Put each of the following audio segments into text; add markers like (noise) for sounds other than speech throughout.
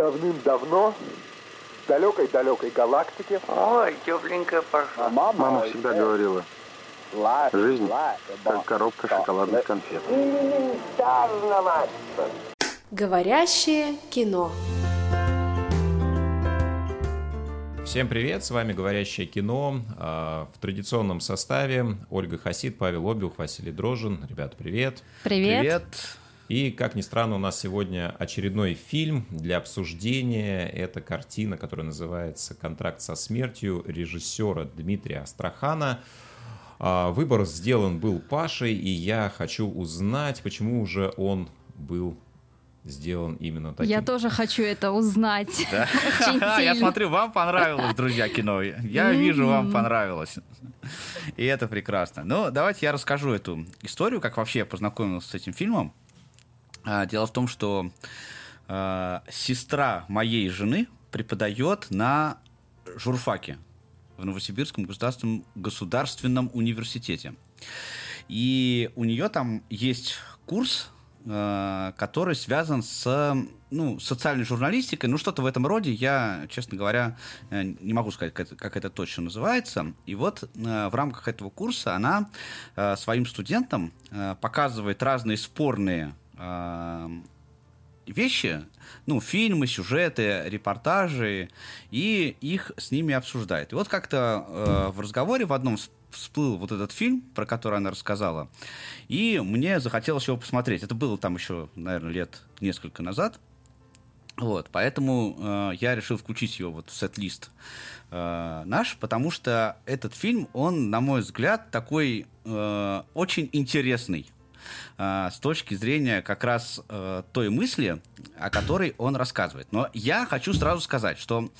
Давным-давно в далекой-далекой галактике... Ой, тепленькая пошла. Мама всегда говорила, жизнь как коробка шоколадных конфет. Говорящее кино. Всем привет, с вами «Говорящее кино». А, в традиционном составе Ольга Хасид, Павел Обиух, Василий Дрожин. Ребята, привет. Привет. Привет. И, как ни странно, у нас сегодня очередной фильм для обсуждения. Это картина, которая называется «Контракт со смертью» режиссера Дмитрия Астрахана. А, Выбор сделан был Пашей, и я хочу узнать, почему же он был сделан именно таким. Я тоже хочу это узнать. Да. (laughs) Очень (laughs) Я смотрю, вам понравилось, друзья, кино. Я вижу, вам понравилось. И это прекрасно. Ну, давайте я расскажу эту историю, как вообще я познакомился с этим фильмом. А, Дело в том, что а, сестра моей жены преподает на журфаке в Новосибирском государственном, государственном университете. И у нее там есть курс, э, который связан с ну, социальной журналистикой, ну что-то в этом роде, я, честно говоря, э, не могу сказать, как это, как это точно называется. И вот э, в рамках этого курса она э, своим студентам э, показывает разные спорные э, вещи, ну, фильмы, сюжеты, репортажи, и их с ними обсуждает. И вот как-то э, в разговоре в одном вс- всплыл вот этот фильм, про который она рассказала, и мне захотелось его посмотреть. Это было там еще, наверное, лет несколько назад. Вот, поэтому э, я решил включить его вот в сет-лист э, наш, потому что этот фильм, он, на мой взгляд, такой э, очень интересный с точки зрения как раз э, той мысли, о которой он рассказывает. Но я хочу сразу сказать, что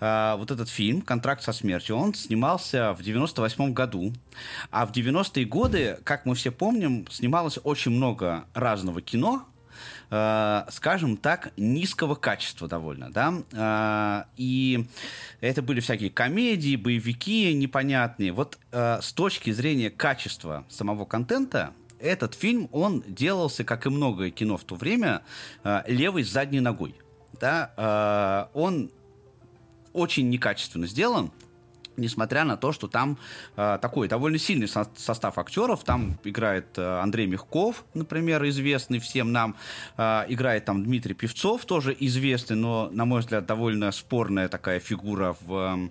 э, вот этот фильм «Контракт со смертью», он снимался в 98 году, а в 90-е годы, как мы все помним, снималось очень много разного кино, э, скажем так, низкого качества довольно, да, Э, и это были всякие комедии, боевики непонятные. Вот э, с точки зрения качества самого контента, этот фильм, он делался, как и многое кино в то время, э, левой задней ногой, да, Э, он очень некачественно сделан, несмотря на то, что там э, такой довольно сильный со- состав актеров. Там играет э, Андрей Мягков, например, известный всем нам. Э, играет там Дмитрий Певцов, тоже известный, но, на мой взгляд, довольно спорная такая фигура в,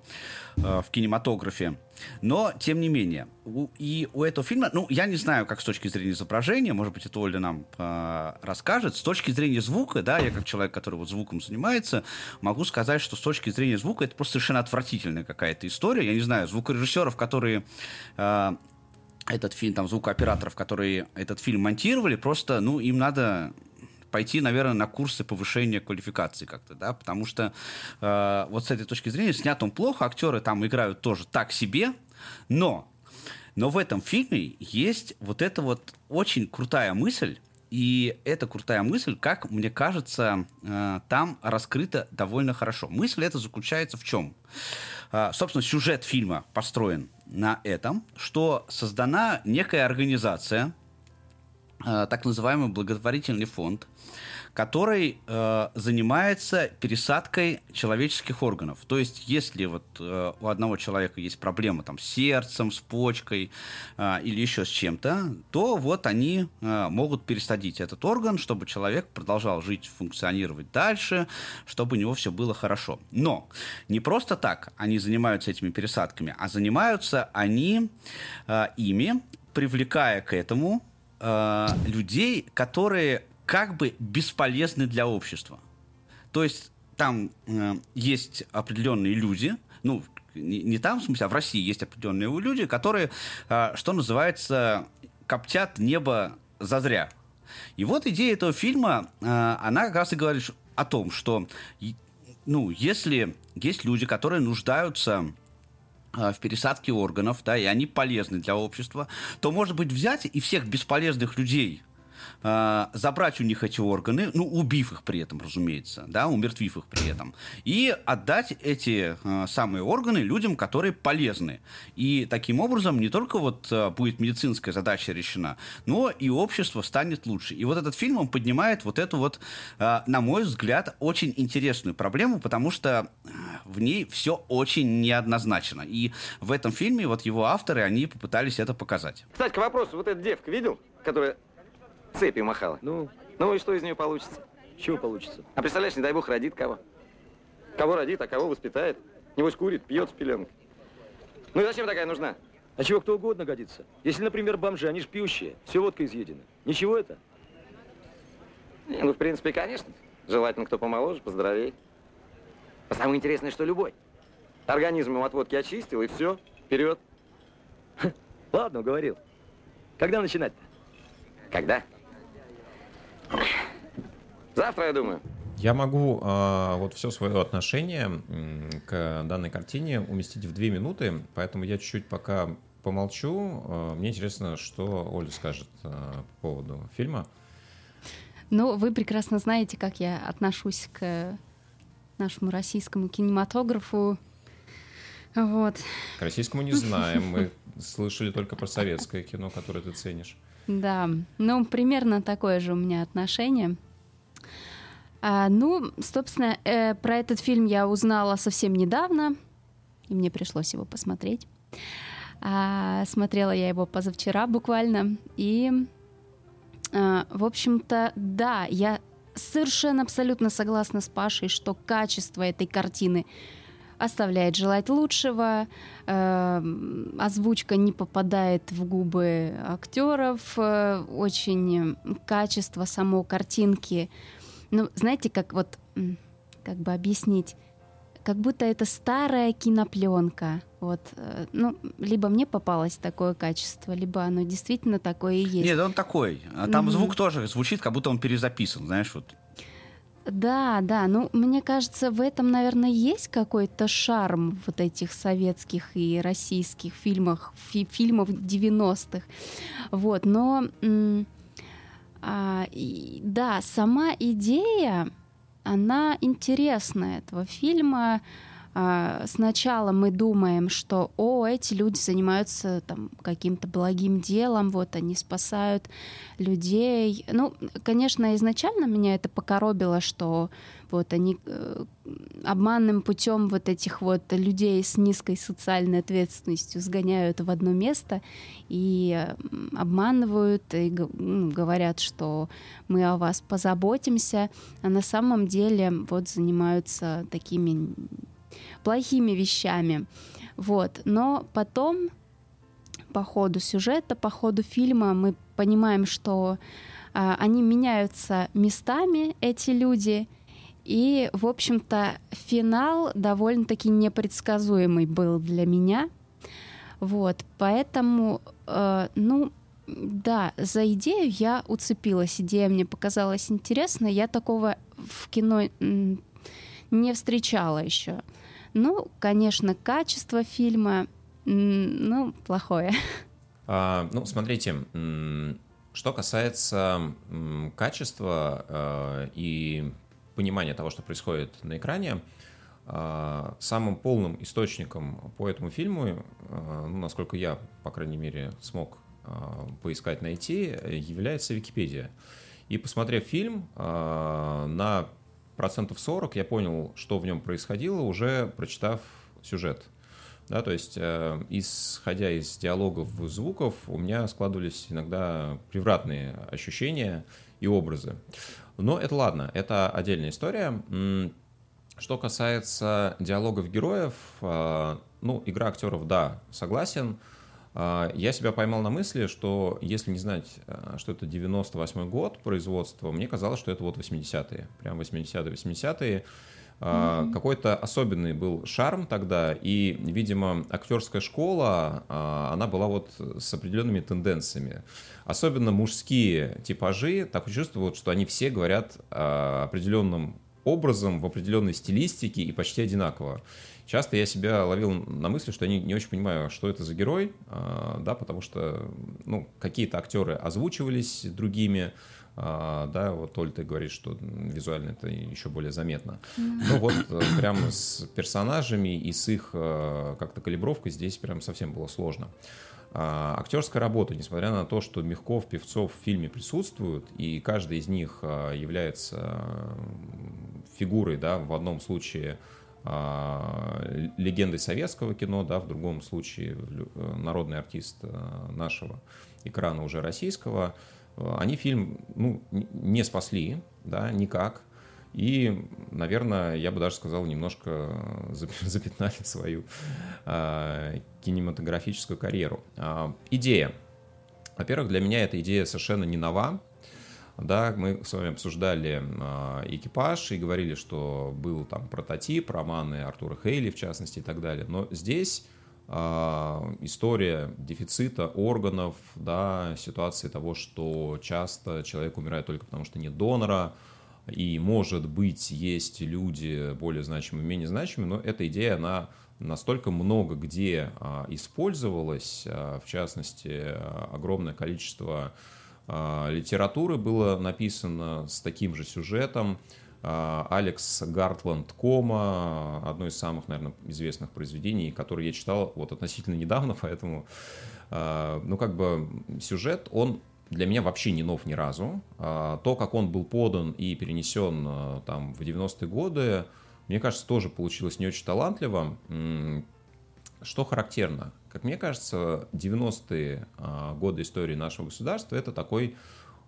э, в кинематографе. Но, тем не менее, у- и у этого фильма, ну, я не знаю, как с точки зрения изображения, может быть, это Оля нам э, расскажет. С точки зрения звука, да, я как человек, который вот звуком занимается, могу сказать, что с точки зрения звука это просто совершенно отвратительная какая-то история. Я не знаю, звукорежиссеров, которые э, этот фильм, там, звукооператоров, которые этот фильм монтировали, просто, ну, им надо пойти, наверное, на курсы повышения квалификации как-то, да, потому что э, вот с этой точки зрения снят он плохо, актеры там играют тоже так себе, но, но в этом фильме есть вот эта вот очень крутая мысль, и эта крутая мысль, как мне кажется, э, там раскрыта довольно хорошо. Мысль эта заключается в чем? Э, собственно, сюжет фильма построен на этом, что создана некая организация, так называемый благотворительный фонд, который э, занимается пересадкой человеческих органов. То есть, если вот э, у одного человека есть проблема там, с сердцем, с почкой э, или еще с чем-то, то вот они э, могут пересадить этот орган, чтобы человек продолжал жить, функционировать дальше, чтобы у него все было хорошо. Но не просто так они занимаются этими пересадками, а занимаются они э, ими, привлекая к этому э, людей, которые как бы бесполезны для общества. То есть там э, есть определенные люди, ну, не, не там, в смысле, а в России есть определенные люди, которые, э, что называется, коптят небо зазря. И вот идея этого фильма, э, она как раз и говорит о том, что, ну, если есть люди, которые нуждаются в пересадке органов, да, и они полезны для общества, то, может быть, взять и всех бесполезных людей, э, забрать у них эти органы, ну, убив их при этом, разумеется, да, умертвив их при этом, и отдать эти э, самые органы людям, которые полезны. И таким образом не только вот э, будет медицинская задача решена, но и общество станет лучше. И вот этот фильм, он поднимает вот эту вот, на мой взгляд, очень интересную проблему, потому что в ней все очень неоднозначно. И в этом фильме вот его авторы, они попытались это показать. Кстати, к вопросу, вот эта девка видел, которая цепью махала? Ну? Ну и что из нее получится? Чего получится? А представляешь, не дай бог, родит кого? Кого родит, а кого воспитает? Небось курит, пьет с пеленкой. Ну и зачем такая нужна? А чего кто угодно годится. Если, например, бомжи, они ж пьющие, все водка изъедена. Ничего это? Не, ну, в принципе, конечно. Желательно, кто помоложе, поздоровее. А самое интересное, что любой. Организм ему от водки очистил, и все, вперед. Ладно, говорил. Когда начинать-то? Когда? Завтра, я думаю. Я могу э, вот все свое отношение к данной картине уместить в две минуты, поэтому я чуть-чуть пока помолчу. Э, мне интересно, что Оля скажет э, по поводу фильма. Ну, вы прекрасно знаете, как я отношусь к нашему российскому кинематографу. Вот. К российскому не знаем. Мы слышали только про советское кино, которое ты ценишь. Да, ну, примерно такое же у меня отношение. А, ну, собственно, э, про этот фильм я узнала совсем недавно, и мне пришлось его посмотреть. А, смотрела я его позавчера буквально, и, а, в общем-то, да, я совершенно абсолютно согласна с Пашей, что качество этой картины оставляет желать лучшего, э, озвучка не попадает в губы актеров, э, очень качество самой картинки ну, знаете, как вот, как бы объяснить, как будто это старая кинопленка. Вот, э, ну, либо мне попалось такое качество, либо оно действительно такое и есть. Нет, он такой. А там mm-hmm. звук тоже звучит, как будто он перезаписан, знаешь, вот. Да, да, ну, мне кажется, в этом, наверное, есть какой-то шарм вот этих советских и российских фильмах, фи- фильмов 90-х. Вот, но м- а, и, да, сама идея, она интересная этого фильма. А, сначала мы думаем, что, о, эти люди занимаются там каким-то благим делом, вот они спасают людей. Ну, конечно, изначально меня это покоробило, что вот они э, обманным путем вот этих вот людей с низкой социальной ответственностью сгоняют в одно место и обманывают и говорят, что мы о вас позаботимся, а на самом деле вот занимаются такими плохими вещами. Вот. Но потом по ходу сюжета, по ходу фильма мы понимаем, что а, они меняются местами, эти люди, и, в общем-то, финал довольно-таки непредсказуемый был для меня. Вот, поэтому, э, ну, да, за идею я уцепилась. Идея мне показалась интересной. Я такого в кино не встречала еще. Ну, конечно, качество фильма, ну, плохое. А, ну, смотрите, что касается качества э, и понимания того, что происходит на экране, а, самым полным источником по этому фильму, а, ну, насколько я, по крайней мере, смог а, поискать, найти, является Википедия. И посмотрев фильм, на процентов 40 я понял, что в нем происходило, уже прочитав сюжет. Да, то есть, э, исходя из диалогов звуков, у меня складывались иногда превратные ощущения и образы. Но это ладно, это отдельная история. Что касается диалогов героев, а, ну, игра актеров, да, согласен. А, я себя поймал на мысли, что если не знать, а, что это 98 год производства, мне казалось, что это вот 80-е, прям 80-е, 80-е. Mm-hmm. Какой-то особенный был шарм тогда, и, видимо, актерская школа, она была вот с определенными тенденциями. Особенно мужские типажи, так чувствую, что они все говорят определенным образом, в определенной стилистике и почти одинаково. Часто я себя ловил на мысли, что я не, не очень понимаю, что это за герой, а, да, потому что ну, какие-то актеры озвучивались другими, а, да, вот Оль, ты говоришь, что визуально это еще более заметно. Ну вот э, прямо с персонажами и с их э, как-то калибровкой здесь прям совсем было сложно. А, актерская работа, несмотря на то, что Мягков, Певцов в фильме присутствуют, и каждый из них а, является фигурой, да, в одном случае легендой советского кино, да, в другом случае э, народный артист нашего экрана уже российского, они фильм ну, не спасли, да, никак. И, наверное, я бы даже сказал, немножко (laughs) запятнали свою э, кинематографическую карьеру. Э, идея. Во-первых, для меня эта идея совершенно не нова. Да, мы с вами обсуждали э, экипаж и говорили, что был там прототип, романы Артура Хейли, в частности, и так далее. Но здесь а, история дефицита органов, да, ситуации того, что часто человек умирает только потому, что нет донора, и, может быть, есть люди более значимые, менее значимые, но эта идея, она настолько много где а, использовалась, а, в частности, огромное количество литературы было написано с таким же сюжетом, а, Алекс Гартланд Кома, одно из самых, наверное, известных произведений, которые я читал вот относительно недавно, (laughs) поэтому, а, ну, как бы сюжет, он для меня вообще не нов ни разу. А, то, как он был подан и перенесен там в 90-е годы, мне кажется, тоже получилось не очень талантливо. Что характерно? Как мне кажется, 90-е годы истории нашего государства – это такой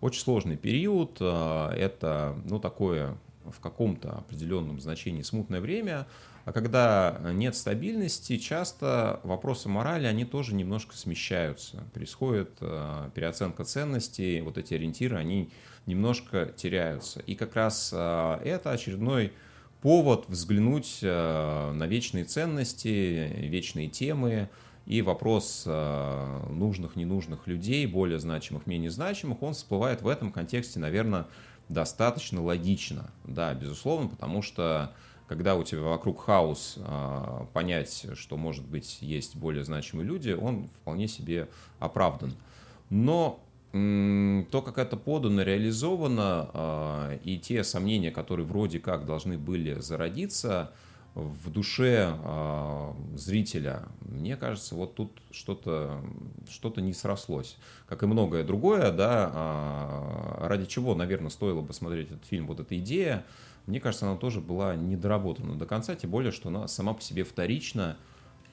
очень сложный период, это, ну, такое в каком-то определенном значении смутное время, а когда нет стабильности, часто вопросы морали, они тоже немножко смещаются. Происходит э, переоценка ценностей, вот эти ориентиры, они немножко теряются. И как раз э, это очередной повод взглянуть э, на вечные ценности, вечные темы, и вопрос нужных, ненужных людей, более значимых, менее значимых, он всплывает в этом контексте, наверное, достаточно логично, да, безусловно, потому что когда у тебя вокруг хаос, а, понять, что, может быть, есть более значимые люди, он вполне себе оправдан. Но то, как это подано, реализовано, а, и те сомнения, которые вроде как должны были зародиться – в душе э, зрителя, мне кажется, вот тут что-то что не срослось. Как и многое другое, да, ради чего, наверное, стоило бы смотреть этот фильм, вот эта идея, мне кажется, она тоже была недоработана до конца, тем более, что она сама по себе вторична,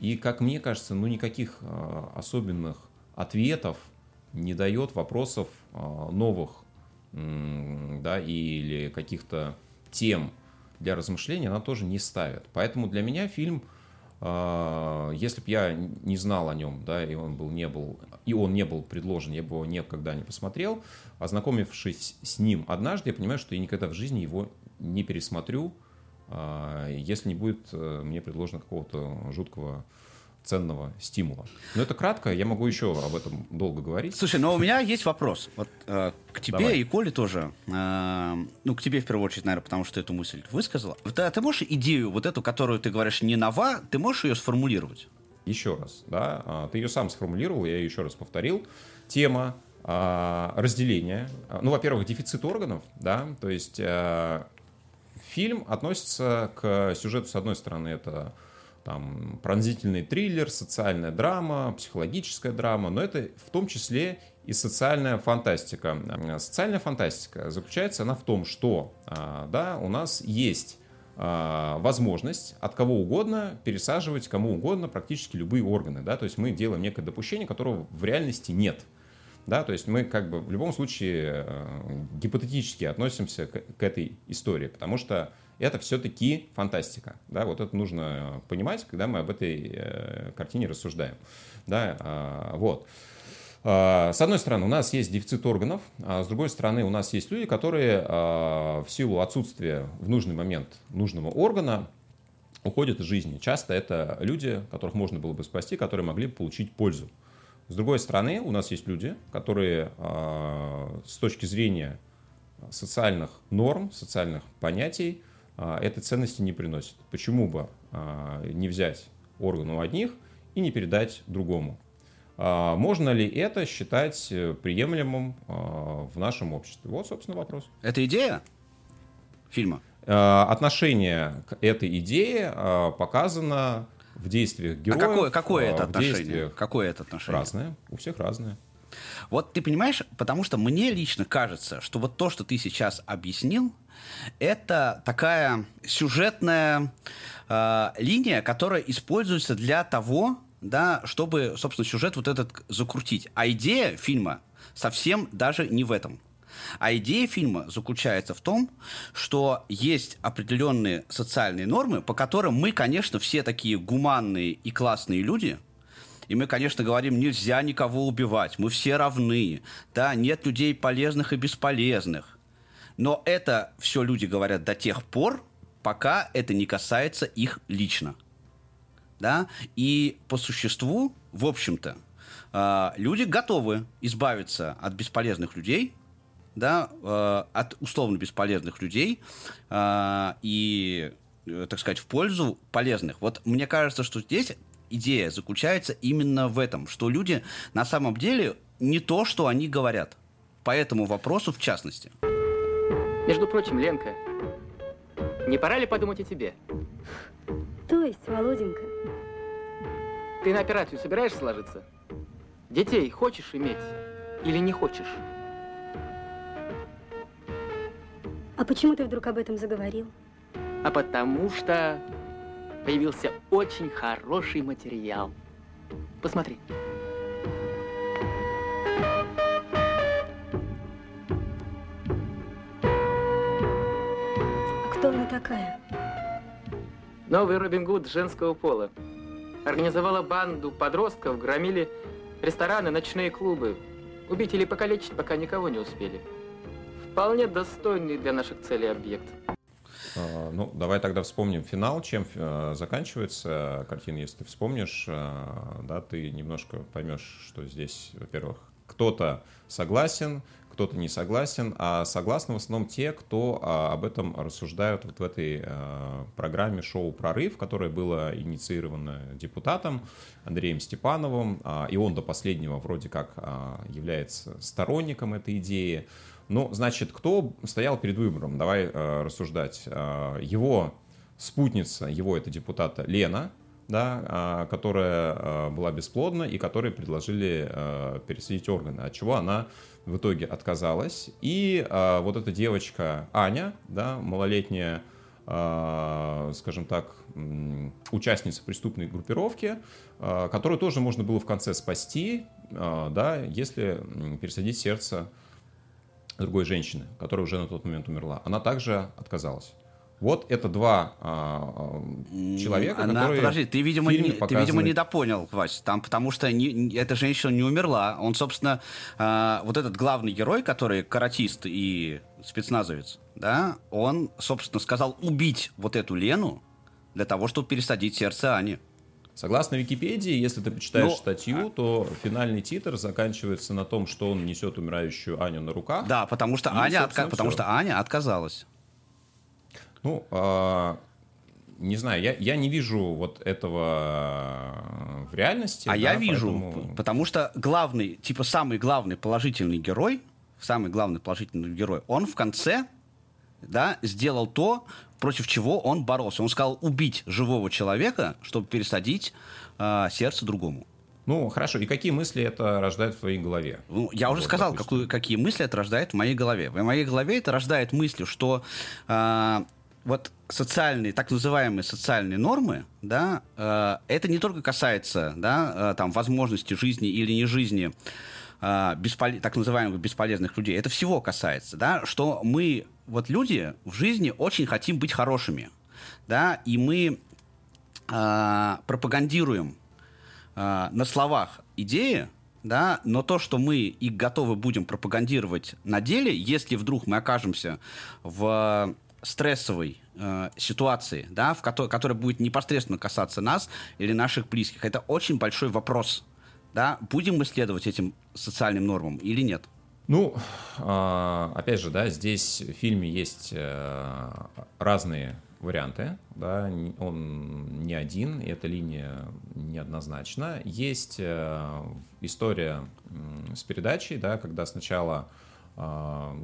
и, как мне кажется, ну, никаких э, особенных ответов не дает вопросов э, новых, да, или каких-то тем, для размышления она тоже не ставит. Поэтому для меня фильм, а, если бы я не знал о нем, да, и он был не был, и он не был предложен, я бы его никогда не посмотрел, ознакомившись с ним однажды, я понимаю, что я никогда в жизни его не пересмотрю, а, если не будет э, мне предложено какого-то жуткого ценного стимула. Но это кратко, я могу еще об этом долго говорить. Слушай, но у меня есть вопрос. Вот э, к тебе Давай. и Коле тоже. Э, ну, к тебе в первую очередь, наверное, потому что ты эту мысль высказала. Ты, ты можешь идею, вот эту, которую ты говоришь, не нова, ты можешь ее сформулировать? Еще раз, да. А, ты ее сам сформулировал, я ее еще раз повторил. Тема а, разделения. Ну, во-первых, дефицит органов, да, то есть фильм относится к сюжету, с одной стороны, это там пронзительный триллер, социальная драма, психологическая драма, но это в том числе и социальная фантастика. Социальная фантастика заключается она в том, что а, да, у нас есть а, возможность от кого угодно пересаживать кому угодно практически любые органы. Да? То есть мы делаем некое допущение, которого в реальности нет. Да, то есть мы как бы в любом случае э, гипотетически относимся к, к этой истории, потому что это все-таки фантастика. Да, вот это нужно понимать, когда мы об этой э, картине рассуждаем. Да, э, вот. А, с одной стороны, у нас есть дефицит органов, а с другой стороны, у нас есть люди, которые а, в силу отсутствия в нужный момент нужного органа уходят из жизни. Часто это люди, которых можно было бы спасти, которые могли бы получить пользу. С другой стороны, у нас есть люди, которые а, с точки зрения социальных норм, социальных понятий, а, этой ценности не приносит. Почему бы не взять орган у одних и не передать другому? Можно ли это считать э, приемлемым в нашем обществе? Вот, собственно, вопрос. Это идея фильма? Отношение к этой идее показано в действиях героев. А какое, какое это отношение? Какое это отношение? Разное. У всех разное. Вот ты понимаешь, потому что мне лично кажется, что вот то, что ты сейчас объяснил, это такая сюжетная э, линия, которая используется для того, да, чтобы, собственно, сюжет вот этот закрутить. А идея фильма совсем даже не в этом. А идея фильма заключается в том, что есть определенные социальные нормы, по которым мы, конечно, все такие гуманные и классные люди, и мы, конечно, говорим, нельзя никого убивать, мы все равны, да, нет людей полезных и бесполезных. Но это все люди говорят до тех пор, пока это не касается их лично. Да? И по существу, в общем-то, а, люди готовы избавиться от бесполезных людей, да, э, от условно бесполезных людей э, и, э, так сказать, в пользу полезных. Вот мне кажется, что здесь идея заключается именно в этом, что люди на самом деле не то, что они говорят. По этому вопросу в частности. Между прочим, Ленка, не пора ли подумать о тебе? То есть, Володенька? Ты на операцию собираешься ложиться? Детей хочешь иметь или не хочешь? А почему ты вдруг об этом заговорил? А потому что появился очень хороший материал. Посмотри. А кто она такая? Новый Робин Гуд женского пола. Организовала банду подростков, громили рестораны, ночные клубы. Убить или покалечить пока никого не успели. Вполне достойный для наших целей объект. А, ну, давай тогда вспомним финал, чем э, заканчивается картина. Если ты вспомнишь, э, да, ты немножко поймешь, что здесь, во-первых, кто-то согласен, кто-то не согласен, а согласны в основном те, кто а, об этом рассуждают вот в этой а, программе шоу «Прорыв», которое было инициировано депутатом Андреем Степановым, а, и он до последнего вроде как является сторонником этой идеи. Ну, значит, кто стоял перед выбором? Давай э, рассуждать. Э, его спутница, его это депутата Лена, да, э, которая э, была бесплодна и которой предложили э, пересадить органы, от чего она в итоге отказалась. И э, вот эта девочка Аня, да, малолетняя, э, скажем так, участница преступной группировки, э, которую тоже можно было в конце спасти, э, да, если пересадить сердце другой женщины, которая уже на тот момент умерла. Она также отказалась. Вот это два а, человека, Она, которые Подожди, ты, видимо, не, показаны... ты, видимо, недопонял, Вась. Там, потому что не, эта женщина не умерла. Он, собственно, а, вот этот главный герой, который каратист и спецназовец, да, он, собственно, сказал убить вот эту Лену для того, чтобы пересадить сердце Ани. Согласно Википедии, если ты почитаешь Но... статью, то финальный титр заканчивается на том, что он несет умирающую Аню на руках. Да, потому что, и, Аня, отка... потому что Аня отказалась. Ну, а, не знаю, я, я не вижу вот этого в реальности. А да, я вижу, поэтому... потому что главный, типа самый главный положительный герой, самый главный положительный герой, он в конце да, сделал то, против чего он боролся. Он сказал убить живого человека, чтобы пересадить э, сердце другому. Ну, хорошо. И какие мысли это рождает в твоей голове? Ну, я уже вот, сказал, какую, какие мысли это рождает в моей голове. В моей голове это рождает мысль, что э, вот социальные, так называемые социальные нормы, да, э, это не только касается, да, э, там, возможности жизни или не жизни э, беспол... так называемых бесполезных людей. Это всего касается, да, что мы вот люди в жизни очень хотим быть хорошими, да, и мы э, пропагандируем э, на словах идеи, да, но то, что мы их готовы будем пропагандировать на деле, если вдруг мы окажемся в стрессовой э, ситуации, да, в которой, которая будет непосредственно касаться нас или наших близких, это очень большой вопрос, да, будем мы следовать этим социальным нормам или нет. Ну, а, опять же, да, здесь в фильме есть э, разные варианты, да, он не один, и эта линия неоднозначна. Есть э, история с передачей, да, когда сначала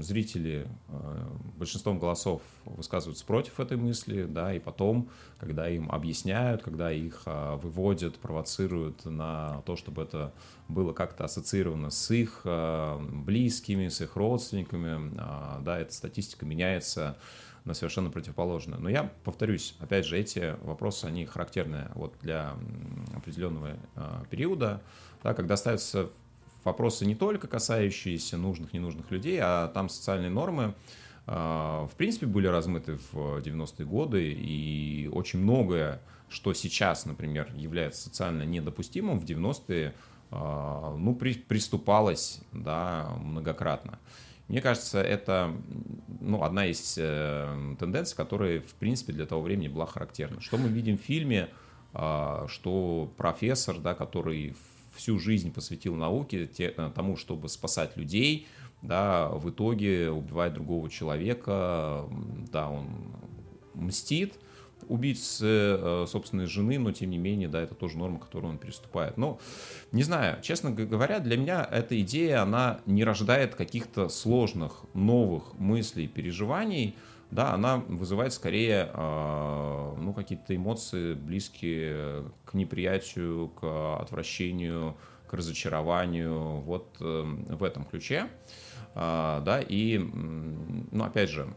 зрители э, большинством голосов высказываются против этой мысли, да, и потом, когда им объясняют, когда их выводят, провоцируют на то, чтобы это было как-то ассоциировано с их близкими, с их родственниками, да, эта статистика меняется на совершенно противоположное. Но я повторюсь, опять же, эти вопросы, они характерны вот для определенного периода, да, когда ставятся вопросы не только касающиеся нужных, ненужных людей, а там социальные нормы, э, в принципе, были размыты в 90-е годы, и очень многое, что сейчас, например, является социально недопустимым, в 90-е э, ну, при, приступалось да, многократно. Мне кажется, это ну, одна из э, тенденций, которая, в принципе, для того времени была характерна. Что мы видим в фильме, э, что профессор, да, который всю жизнь посвятил науке, те, э, тому, чтобы спасать людей, да, в итоге убивает другого человека, да, он мстит, убийц э, собственной жены, но тем не менее, да, это тоже норма, которую он переступает. Но, не знаю, честно говоря, для меня эта идея, она не рождает каких-то сложных, новых мыслей, переживаний, да, она вызывает скорее, э, ну, какие-то эмоции, близкие к неприятию, к отвращению, к разочарованию, вот э, в этом ключе, э, да, и, ну, опять же,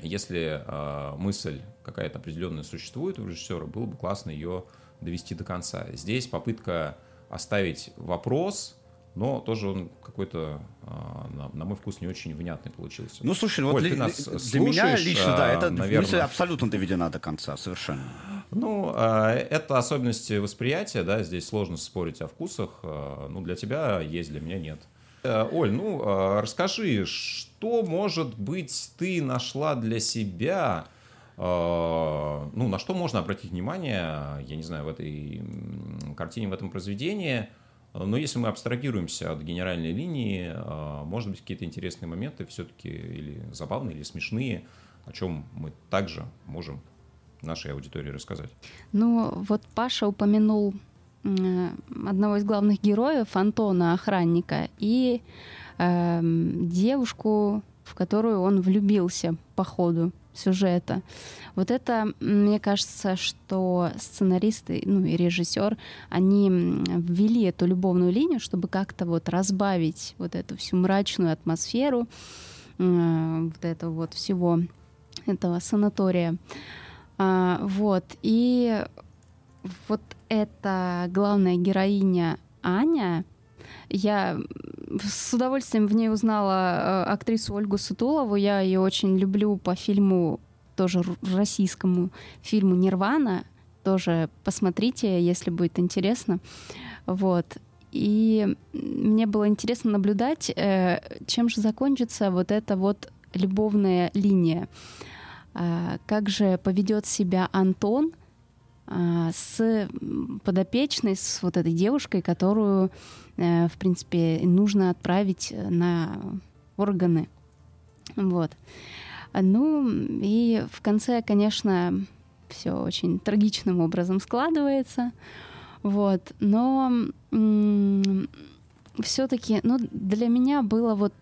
если э, мысль какая-то определенная существует у режиссера, было бы классно ее довести до конца. Здесь попытка оставить вопрос, но тоже он какой-то, а, на, на мой вкус, не очень внятный получился. Ну, слушай, ну, вот для, нас для меня лично, да, это наверное... мысль абсолютно доведена до конца, совершенно. Ну, а, это особенности восприятия, да, здесь сложно спорить о вкусах. Ну, для тебя есть, для меня нет. Э, Оль, ну, расскажи, что, может быть, ты нашла для себя а, ну, на что можно обратить внимание, я не знаю, в этой картине, в этом произведении, но если мы абстрагируемся от генеральной линии, а, может быть, какие-то интересные моменты все-таки или забавные, или смешные, о чем мы также можем нашей аудитории рассказать. Ну, вот Паша упомянул одного из главных героев, Антона, охранника, и э, девушку, в которую он влюбился по ходу сюжета. Вот это, мне кажется, что сценаристы, ну и режиссер, они ввели эту любовную линию, чтобы как-то вот разбавить вот эту всю мрачную атмосферу э, вот этого вот всего этого санатория. А, вот. И вот эта главная героиня Аня, я с удовольствием в ней узнала э, актрису Ольгу Сутулову. Я ее очень люблю по фильму, тоже российскому фильму «Нирвана». Тоже посмотрите, если будет интересно. Вот. И мне было интересно наблюдать, э, чем же закончится вот эта вот любовная линия. А, как же поведет себя Антон с подопечной, с вот этой девушкой, которую Э, в принципе, нужно отправить на органы. Вот. Ну, и в конце, конечно, все очень трагичным образом складывается. Вот. Но все-таки, ну, для меня было вот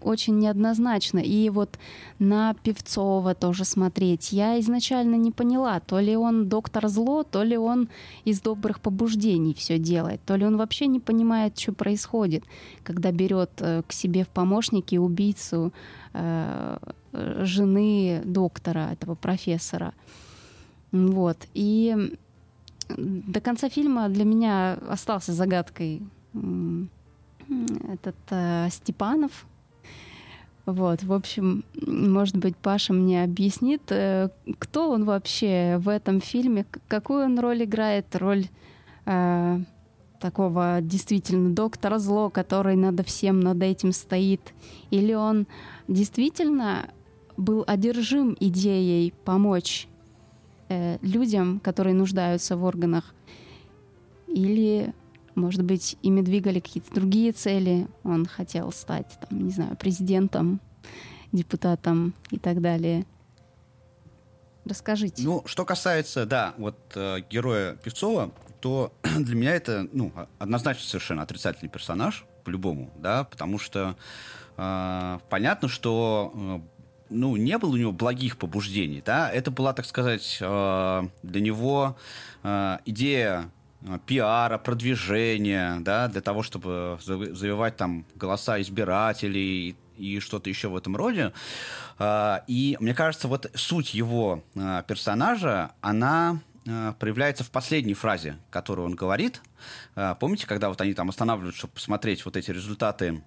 очень неоднозначно. И вот на Певцова тоже смотреть. Я изначально не поняла, то ли он доктор зло, то ли он из добрых побуждений все делает, то ли он вообще не понимает, что происходит, когда берет э, к себе в помощники убийцу э, жены доктора, этого профессора. Вот. И до конца фильма для меня остался загадкой этот э, Степанов, вот, в общем, может быть, Паша мне объяснит, э, кто он вообще в этом фильме, какую он роль играет, роль э, такого действительно доктора зло, который над всем над этим стоит, или он действительно был одержим идеей помочь э, людям, которые нуждаются в органах, или может быть, ими двигали какие-то другие цели. Он хотел стать, там, не знаю, президентом, депутатом и так далее. Расскажите. Ну, что касается, да, вот э, героя Певцова, то (clears throat) для меня это, ну, однозначно совершенно отрицательный персонаж, по-любому, да, потому что э, понятно, что э, ну, не было у него благих побуждений, да, это была, так сказать, э, для него э, идея пиара, продвижения, да, для того, чтобы завивать там голоса избирателей и что-то еще в этом роде. А, и мне кажется, вот суть его а, персонажа, она проявляется в последней фразе, которую он говорит. Помните, когда вот они там останавливаются, чтобы посмотреть вот эти результаты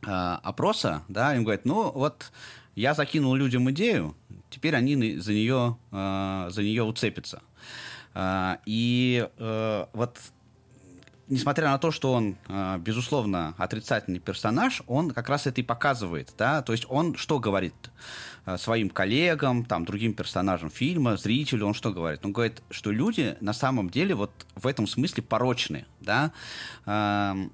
опроса, да, им говорят, ну вот я закинул людям идею, теперь они за нее, за нее уцепятся. И э, вот несмотря на то, что он, э, безусловно, отрицательный персонаж, он как раз это и показывает, да, то есть он что говорит э, своим коллегам, там, другим персонажам фильма, зрителю, он что говорит? Он говорит, что люди на самом деле вот в этом смысле порочны, да, эм,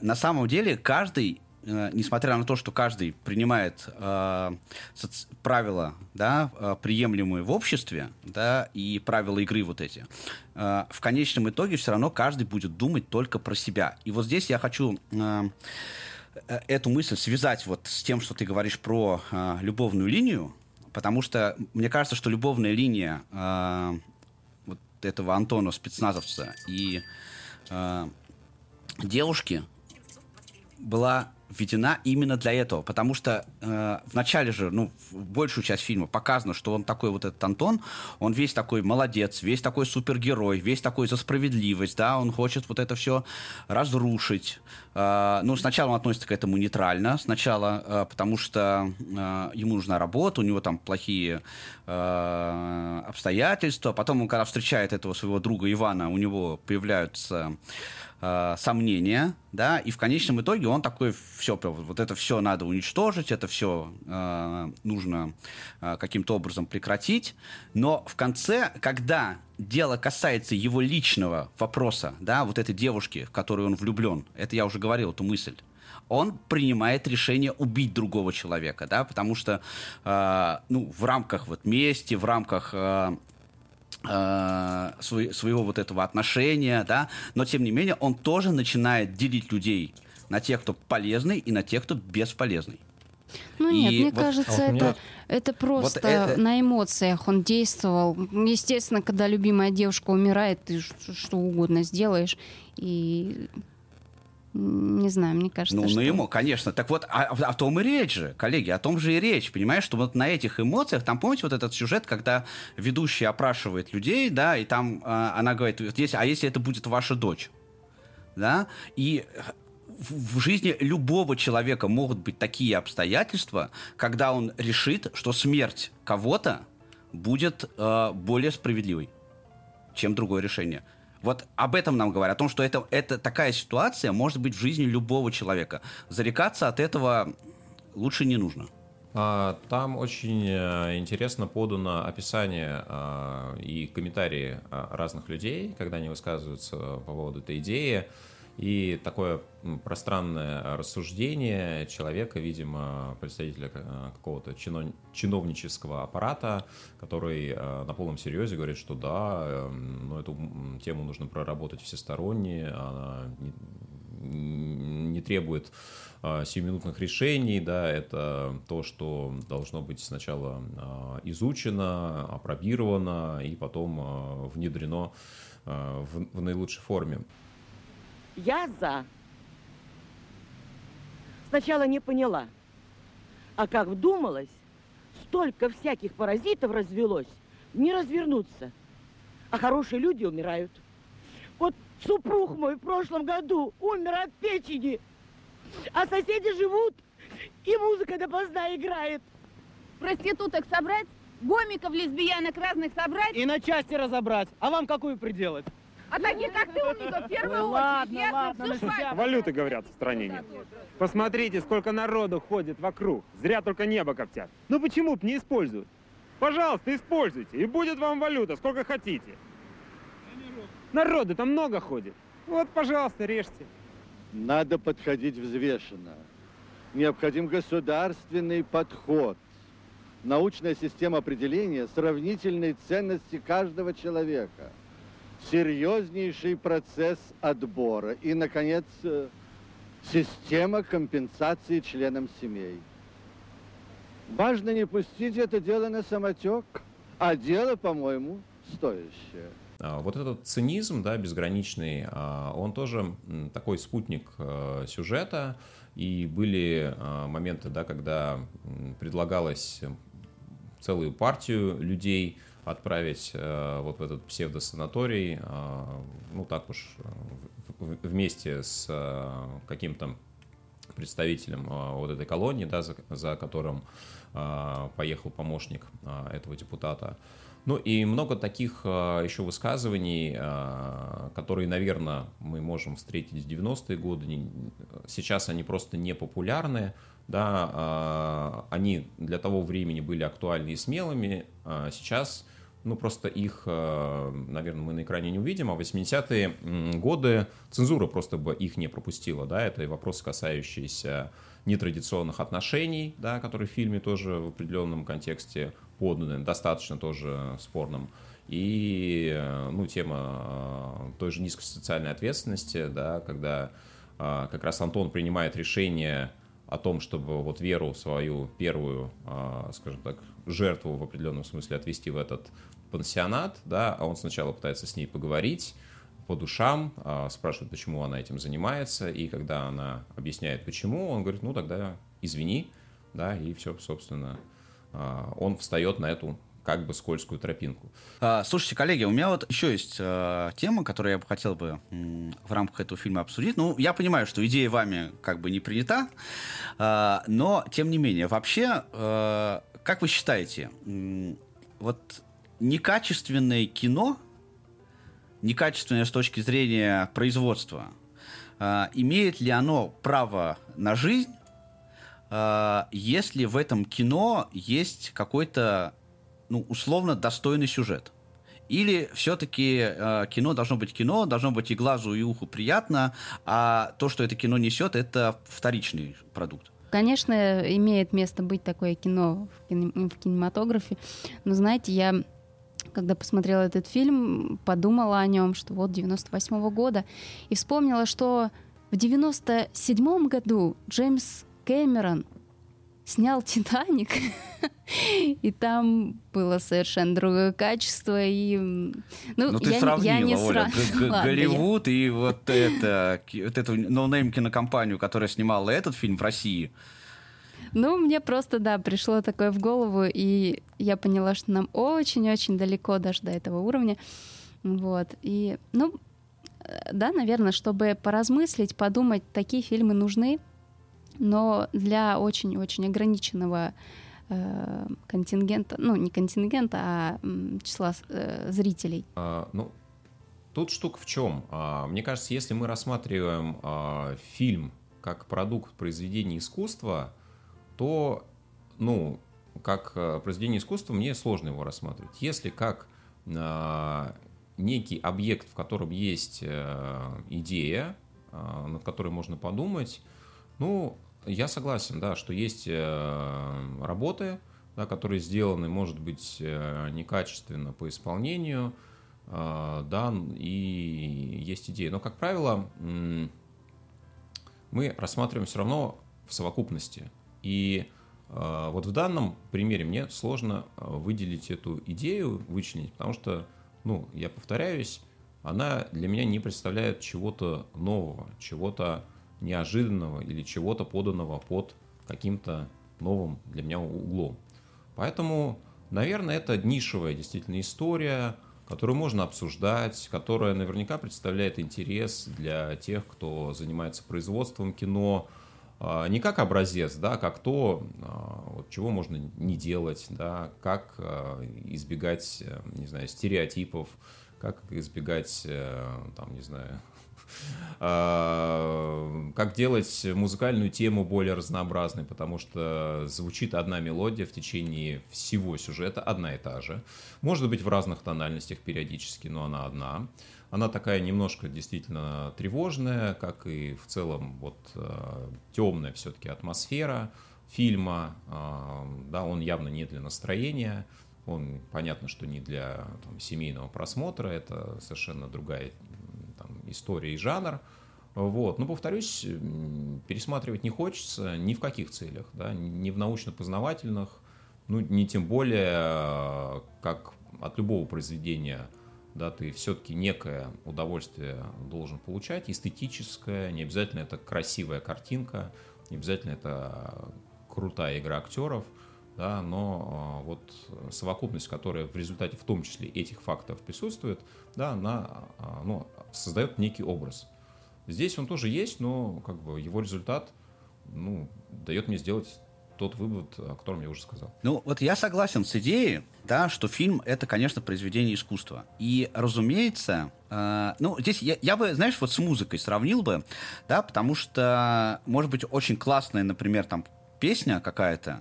на самом деле каждый несмотря на то, что каждый принимает э, правила, да, э, приемлемые в обществе, да, и правила игры вот эти, э, в конечном итоге все равно каждый будет думать только про себя. И вот здесь я хочу э, э, эту мысль связать вот с тем, что ты говоришь про э, любовную линию, потому что мне кажется, что любовная линия э, вот этого Антона спецназовца и э, девушки была введена именно для этого, потому что э, в начале же, ну, большую часть фильма показано, что он такой вот этот Антон, он весь такой молодец, весь такой супергерой, весь такой за справедливость, да, он хочет вот это все разрушить. Э, ну, сначала он относится к этому нейтрально, сначала, э, потому что э, ему нужна работа, у него там плохие э, обстоятельства, потом он, когда встречает этого своего друга Ивана, у него появляются э, сомнения, да, и в конечном итоге он такой, все, вот это все надо уничтожить, это все э, нужно э, каким-то образом прекратить, но в конце, когда дело касается его личного вопроса, да, вот этой девушки, в которую он влюблен, это я уже говорил, эту мысль, он принимает решение убить другого человека, да, потому что, э, ну, в рамках вот мести, в рамках э, своего вот этого отношения, да, но тем не менее он тоже начинает делить людей на тех, кто полезный, и на тех, кто бесполезный. Ну и нет, мне вот, кажется, а вот это, меня... это просто вот это... на эмоциях он действовал. Естественно, когда любимая девушка умирает, ты что угодно сделаешь. И не знаю, мне кажется, Ну, что... на ему, конечно. Так вот, о, о том и речь же, коллеги, о том же и речь, понимаешь, что вот на этих эмоциях, там, помните вот этот сюжет, когда ведущий опрашивает людей, да, и там э, она говорит, если, а если это будет ваша дочь, да, и в, в жизни любого человека могут быть такие обстоятельства, когда он решит, что смерть кого-то будет э, более справедливой, чем другое решение. Вот об этом нам говорят, о том, что это, это такая ситуация может быть в жизни любого человека. Зарекаться от этого лучше не нужно. А, там очень э, интересно подано описание а, и комментарии а, разных людей, когда они высказываются по поводу этой идеи. И такое пространное рассуждение человека, видимо, представителя э, какого-то чиновнического аппарата, который э, на полном серьезе говорит, что да, эм, но эту тему нужно проработать всесторонне, она не, требует э, сиюминутных решений, да, это то, что должно быть сначала изучено, опробировано и потом внедрено в наилучшей форме. Я за. Сначала не поняла. А как вдумалась, столько всяких паразитов развелось, не развернуться. А хорошие люди умирают. Вот супруг мой в прошлом году умер от печени, а соседи живут, и музыка допоздна играет. Проституток собрать, гомиков, лесбиянок разных собрать. И на части разобрать. А вам какую приделать? А такие, как ты, умника, в первую очередь. Ладно, ладно, на Валюты, говорят, в стране нет. Посмотрите, сколько народу ходит вокруг. Зря только небо коптят. Ну почему б не используют? Пожалуйста, используйте, и будет вам валюта, сколько хотите. Народу там много ходит. Вот, пожалуйста, режьте. Надо подходить взвешенно. Необходим государственный подход. научная система определения сравнительной ценности каждого человека, серьезнейший процесс отбора и, наконец, э, система компенсации членам семей. Важно не пустить это дело на самотек, а дело, по-моему, стоящее. А, вот этот цинизм, да, безграничный, а, он тоже такой спутник э, сюжета, и были а, моменты, да, когда предлагалось целую партию людей отправить э, вот в этот псевдосанаторий, ну так уж вместе с каким-то представителем вот этой колонии, да, за, за которым поехал помощник этого депутата. Ну и много таких а, еще высказываний, а, которые, наверное, мы можем встретить в 90-е годы. Сейчас они просто не популярны. Да, а, они для того времени были актуальны и смелыми. Сейчас ну, просто их, наверное, мы на экране не увидим, а в 80-е годы цензура просто бы их не пропустила, да, это вопросы, касающиеся нетрадиционных отношений, да, которые в фильме тоже в определенном контексте поданы, достаточно тоже спорным. И ну, тема э, той же низкой социальной ответственности, да, когда э, как раз Антон принимает решение о том, чтобы вот веру свою первую, э, скажем так, жертву в определенном смысле отвести в этот пансионат, да, а он сначала пытается с ней поговорить, по душам, спрашивает, почему она этим занимается, и когда она объясняет, почему, он говорит, ну тогда извини, да, и все, собственно, а, он встает на эту как бы скользкую тропинку. А, слушайте, коллеги, у меня вот еще есть э, тема, которую я бы хотел бы в рамках этого фильма обсудить. Ну, я понимаю, что идея вами как бы не принята, э, но тем не менее, вообще, э, как вы считаете, вот некачественное кино, некачественное с точки зрения производства, э, имеет ли оно право на жизнь а, если в этом кино есть какой-то, ну, условно достойный сюжет. Или все-таки э, кино должно быть кино, должно быть и глазу, и уху приятно, а то, что это кино несет, это вторичный продукт. Конечно, имеет место быть такое кино, в кинематографе, но знаете, я когда посмотрела этот фильм, подумала о нем, что вот 98 -го года, и вспомнила, что в 97 году Джеймс Кэмерон снял «Титаник», (laughs) и там было совершенно другое качество. И, ну, ну ты я, сравнила, я не Оля, сра... Голливуд и вот, это, вот эту no-name кинокомпанию, которая снимала этот фильм в России. Ну, мне просто, да, пришло такое в голову, и я поняла, что нам очень-очень далеко даже до этого уровня. Вот. И, ну, э, да, наверное, чтобы поразмыслить, подумать, такие фильмы нужны, но для очень-очень ограниченного э, контингента, ну не контингента, а м, числа э, зрителей. А, ну, тут штука в чем? А, мне кажется, если мы рассматриваем а, фильм как продукт произведения искусства, то, ну, как а, произведение искусства мне сложно его рассматривать. Если как а, некий объект, в котором есть а, идея, а, над которой можно подумать, ну, я согласен, да, что есть э, работы, да, которые сделаны, может быть, э, некачественно по исполнению, э, да, и есть идеи. Но, как правило, мы рассматриваем все равно в совокупности. И вот в данном примере мне сложно выделить эту идею, вычленить, потому что, ну, я повторяюсь, она для меня не представляет чего-то нового, чего-то неожиданного или чего-то поданного под каким-то новым для меня углом. Поэтому, наверное, это нишевая действительно история, которую можно обсуждать, которая наверняка представляет интерес для тех, кто занимается производством кино, а, не как образец, да, как то, а, вот, чего можно не делать, да, как а, избегать, э, не знаю, стереотипов, как избегать, э, там, не знаю, (laughs) а, как делать музыкальную тему более разнообразной, потому что звучит одна мелодия в течение всего сюжета, одна и та же. Может быть в разных тональностях периодически, но она одна. Она такая немножко действительно тревожная, как и в целом вот а, темная все-таки атмосфера. фильма, да, он явно не для настроения, он, понятно, что не для там, семейного просмотра, это совершенно другая там, история и жанр. Вот. Но, повторюсь, пересматривать не хочется ни в каких целях, да, ни в научно-познавательных, ну, не тем более, как от любого произведения, да, ты все-таки некое удовольствие должен получать, эстетическое, не обязательно это красивая картинка, не обязательно это крутая игра актеров – да, но а, вот совокупность, которая в результате в том числе этих фактов присутствует, да, она а, ну, создает некий образ. Здесь он тоже есть, но как бы его результат ну, дает мне сделать тот вывод, о котором я уже сказал. Ну, вот я согласен с идеей, да, что фильм — это, конечно, произведение искусства. И, разумеется, э, ну, здесь я, я бы, знаешь, вот с музыкой сравнил бы, да, потому что, может быть, очень классная, например, там, песня какая-то,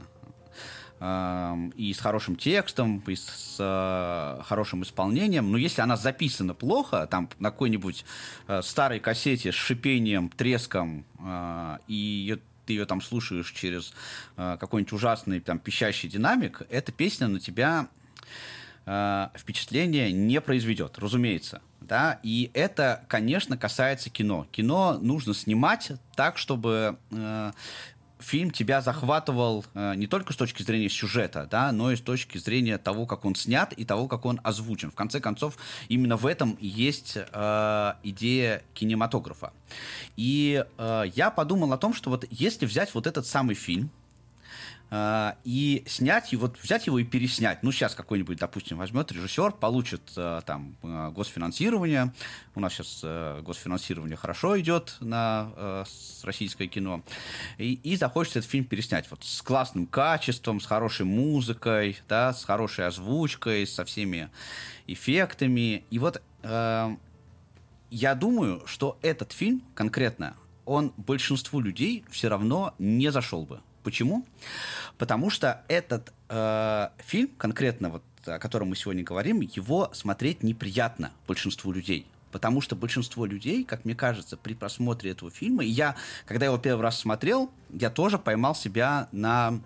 и с хорошим текстом, и с э, хорошим исполнением. Но если она записана плохо, там на какой-нибудь э, старой кассете с шипением, треском, э, и ее ты ее там слушаешь через э, какой-нибудь ужасный там пищащий динамик, эта песня на тебя э, впечатление не произведет, разумеется. Да? И это, конечно, касается кино. Кино нужно снимать так, чтобы э, фильм тебя захватывал э, не только с точки зрения сюжета, да, но и с точки зрения того, как он снят и того, как он озвучен. В конце концов, именно в этом есть э, идея кинематографа. И э, я подумал о том, что вот если взять вот этот самый фильм, и снять его, взять его и переснять. Ну, сейчас какой-нибудь, допустим, возьмет режиссер, получит э, там э, госфинансирование. У нас сейчас э, госфинансирование хорошо идет на российское кино. И, и захочет этот фильм переснять. Вот с классным качеством, с хорошей музыкой, да, с хорошей озвучкой, со всеми эффектами. И вот э, я думаю, что этот фильм конкретно, он большинству людей все равно не зашел бы. Почему? Потому что этот э, фильм, конкретно вот о котором мы сегодня говорим, его смотреть неприятно большинству людей. Потому что большинство людей, как мне кажется, при просмотре этого фильма, и я, когда его первый раз смотрел, я тоже поймал себя на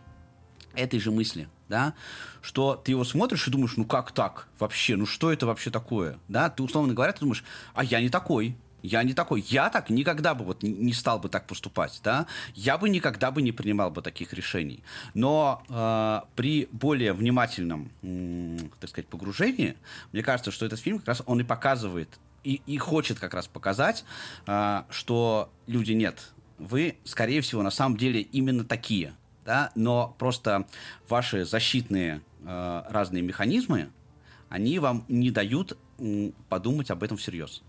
этой же мысли, да, что ты его смотришь и думаешь, ну как так вообще, ну что это вообще такое, да, ты условно говоря, ты думаешь, а я не такой, я не такой. Я так никогда бы вот не стал бы так поступать, да. Я бы никогда бы не принимал бы таких решений. Но э, при более внимательном, э, так сказать, погружении, мне кажется, что этот фильм как раз он и показывает и, и хочет как раз показать, э, что люди нет. Вы, скорее всего, на самом деле именно такие, да. Но просто ваши защитные э, разные механизмы, они вам не дают э, подумать об этом всерьез.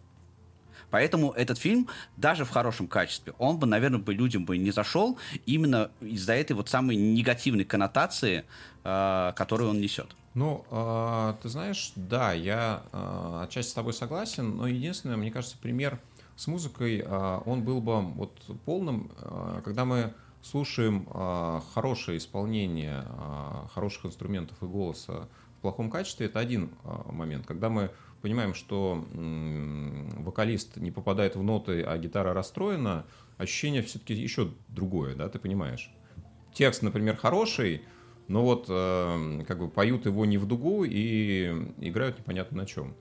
Поэтому этот фильм, даже в хорошем качестве, он бы, наверное, бы людям бы не зашел именно из-за этой вот самой негативной коннотации, э, которую он несет. Ну, э, ты знаешь, да, я э, отчасти с тобой согласен, но единственное, мне кажется, пример с музыкой, э, он был бы вот полным, э, когда мы слушаем э, хорошее исполнение э, хороших инструментов и голоса в плохом качестве, это один э, момент. Когда мы понимаем, что вокалист не попадает в ноты, а гитара расстроена, ощущение все-таки еще другое, да, ты понимаешь? Текст, например, хороший, но вот э, как бы поют его не в дугу и играют непонятно на чем.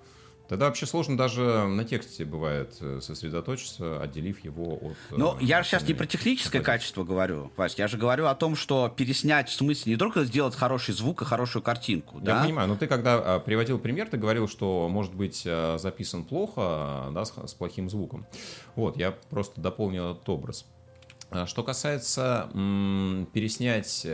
Тогда вообще сложно даже на тексте бывает э, сосредоточиться, отделив его от... Но э, я сейчас не про техническое качество говорю, Вась, я же говорю о том, что переснять, в смысле, не только сделать хороший звук и хорошую картинку, Я да? понимаю, но ты когда а, приводил пример, ты говорил, что может быть э, записан плохо, да, с, с плохим звуком. Вот, я просто дополнил этот образ. А что касается м, переснять,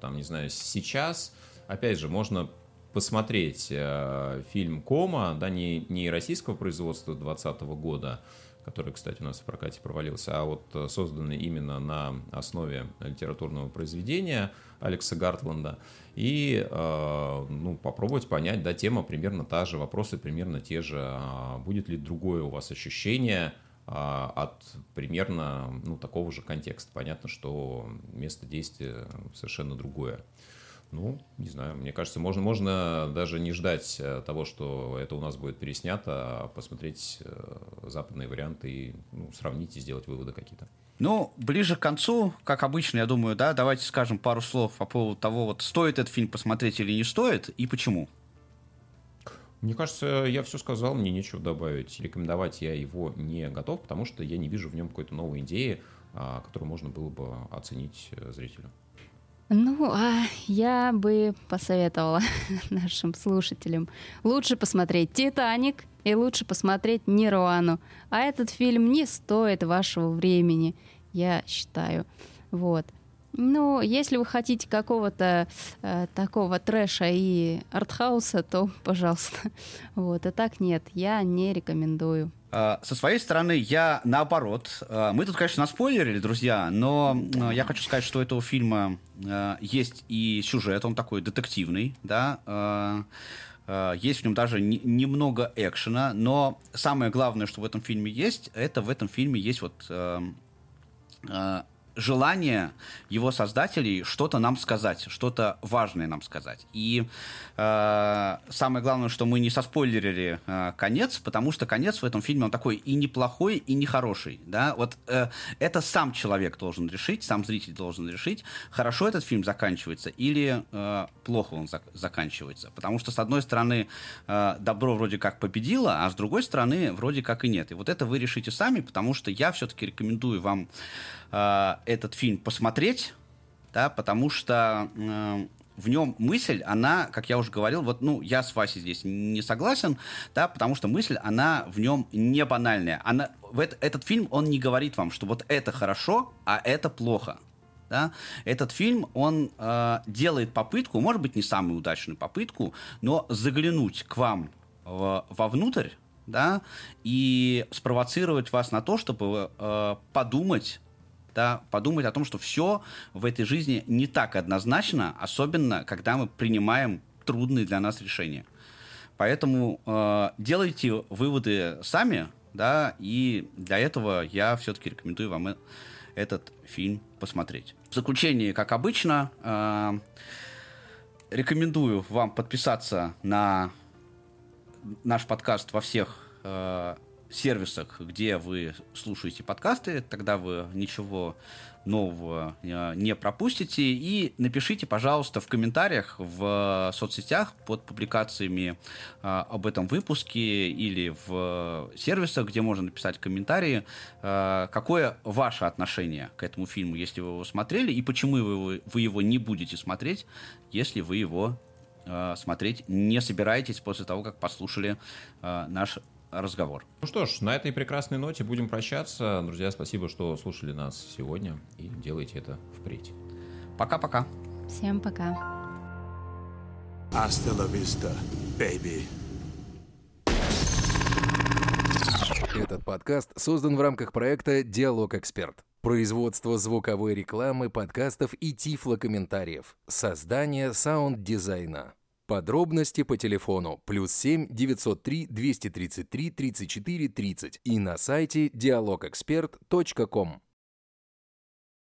там, не знаю, сейчас, опять же, можно посмотреть э, фильм «Кома», да, не, не российского производства 2020 года, который, кстати, у нас в прокате провалился, а вот э, созданный именно на основе литературного произведения Алекса Гартланда, и э, ну, попробовать понять, да, тема примерно та же, вопросы примерно те же, а будет ли другое у вас ощущение а, от примерно ну, такого же контекста. Понятно, что место действия совершенно другое. Ну, не знаю, мне кажется, можно, можно даже не ждать э, того, что это у нас будет переснято, а посмотреть э, западные варианты и ну, сравнить и сделать выводы какие-то. Ну, ближе к концу, как обычно, я думаю, да, давайте скажем пару слов по поводу того, вот стоит этот фильм посмотреть или не стоит, и почему. Мне кажется, я все сказал, мне нечего добавить. Рекомендовать я его не готов, потому что я не вижу в нем какой-то новой идеи, а, которую можно было бы оценить э, зрителю. Ну, а я бы посоветовала (laughs) нашим слушателям лучше посмотреть «Титаник» и лучше посмотреть «Нирвану». А этот фильм не стоит вашего времени, я считаю. Вот. Ну, если вы хотите какого-то э, такого трэша и артхауса, то, пожалуйста. (laughs) Вот, и так нет, я не рекомендую. А, со своей стороны, я наоборот. А, мы тут, конечно, наспойлерили, друзья, но а, я хочу сказать, что у этого фильма есть и сюжет, он такой детективный, да, есть в нем даже немного экшена, но самое главное, что в этом фильме есть, это в этом фильме есть вот желание его создателей что-то нам сказать, что-то важное нам сказать. И э, самое главное, что мы не соспойлерили э, конец, потому что конец в этом фильме он такой и неплохой, и нехороший. Да? Вот э, это сам человек должен решить, сам зритель должен решить, хорошо этот фильм заканчивается или э, плохо он зак- заканчивается. Потому что, с одной стороны, э, добро вроде как победило, а с другой стороны, вроде как и нет. И вот это вы решите сами, потому что я все-таки рекомендую вам э, этот фильм посмотреть, да, потому что э, в нем мысль, она, как я уже говорил, вот, ну, я с Васей здесь не согласен, да, потому что мысль, она в нем не банальная. Она, в это, этот фильм, он не говорит вам, что вот это хорошо, а это плохо. Да? Этот фильм, он э, делает попытку, может быть, не самую удачную попытку, но заглянуть к вам в, вовнутрь, да, и спровоцировать вас на то, чтобы э, подумать да, подумать о том, что все в этой жизни не так однозначно, особенно когда мы принимаем трудные для нас решения. Поэтому э, делайте выводы сами, да, и для этого я все-таки рекомендую вам этот фильм посмотреть. В заключение, как обычно, э, рекомендую вам подписаться на наш подкаст во всех э, сервисах, где вы слушаете подкасты, тогда вы ничего нового э, не пропустите. И напишите, пожалуйста, в комментариях в соцсетях под публикациями э, об этом выпуске или в сервисах, где можно написать комментарии, э, какое ваше отношение к этому фильму, если вы его смотрели, и почему вы, его не будете смотреть, если вы его смотреть не собираетесь после того, как послушали наш разговор. Ну что ж, на этой прекрасной ноте будем прощаться. Друзья, спасибо, что слушали нас сегодня и делайте это впредь. Пока-пока. Всем пока. Hasta la vista, baby. Этот подкаст создан в рамках проекта «Диалог Эксперт». Производство звуковой рекламы, подкастов и тифлокомментариев. Создание саунд-дизайна. Подробности по телефону плюс 7 903 233 34 30 и на сайте dialogexpert.com.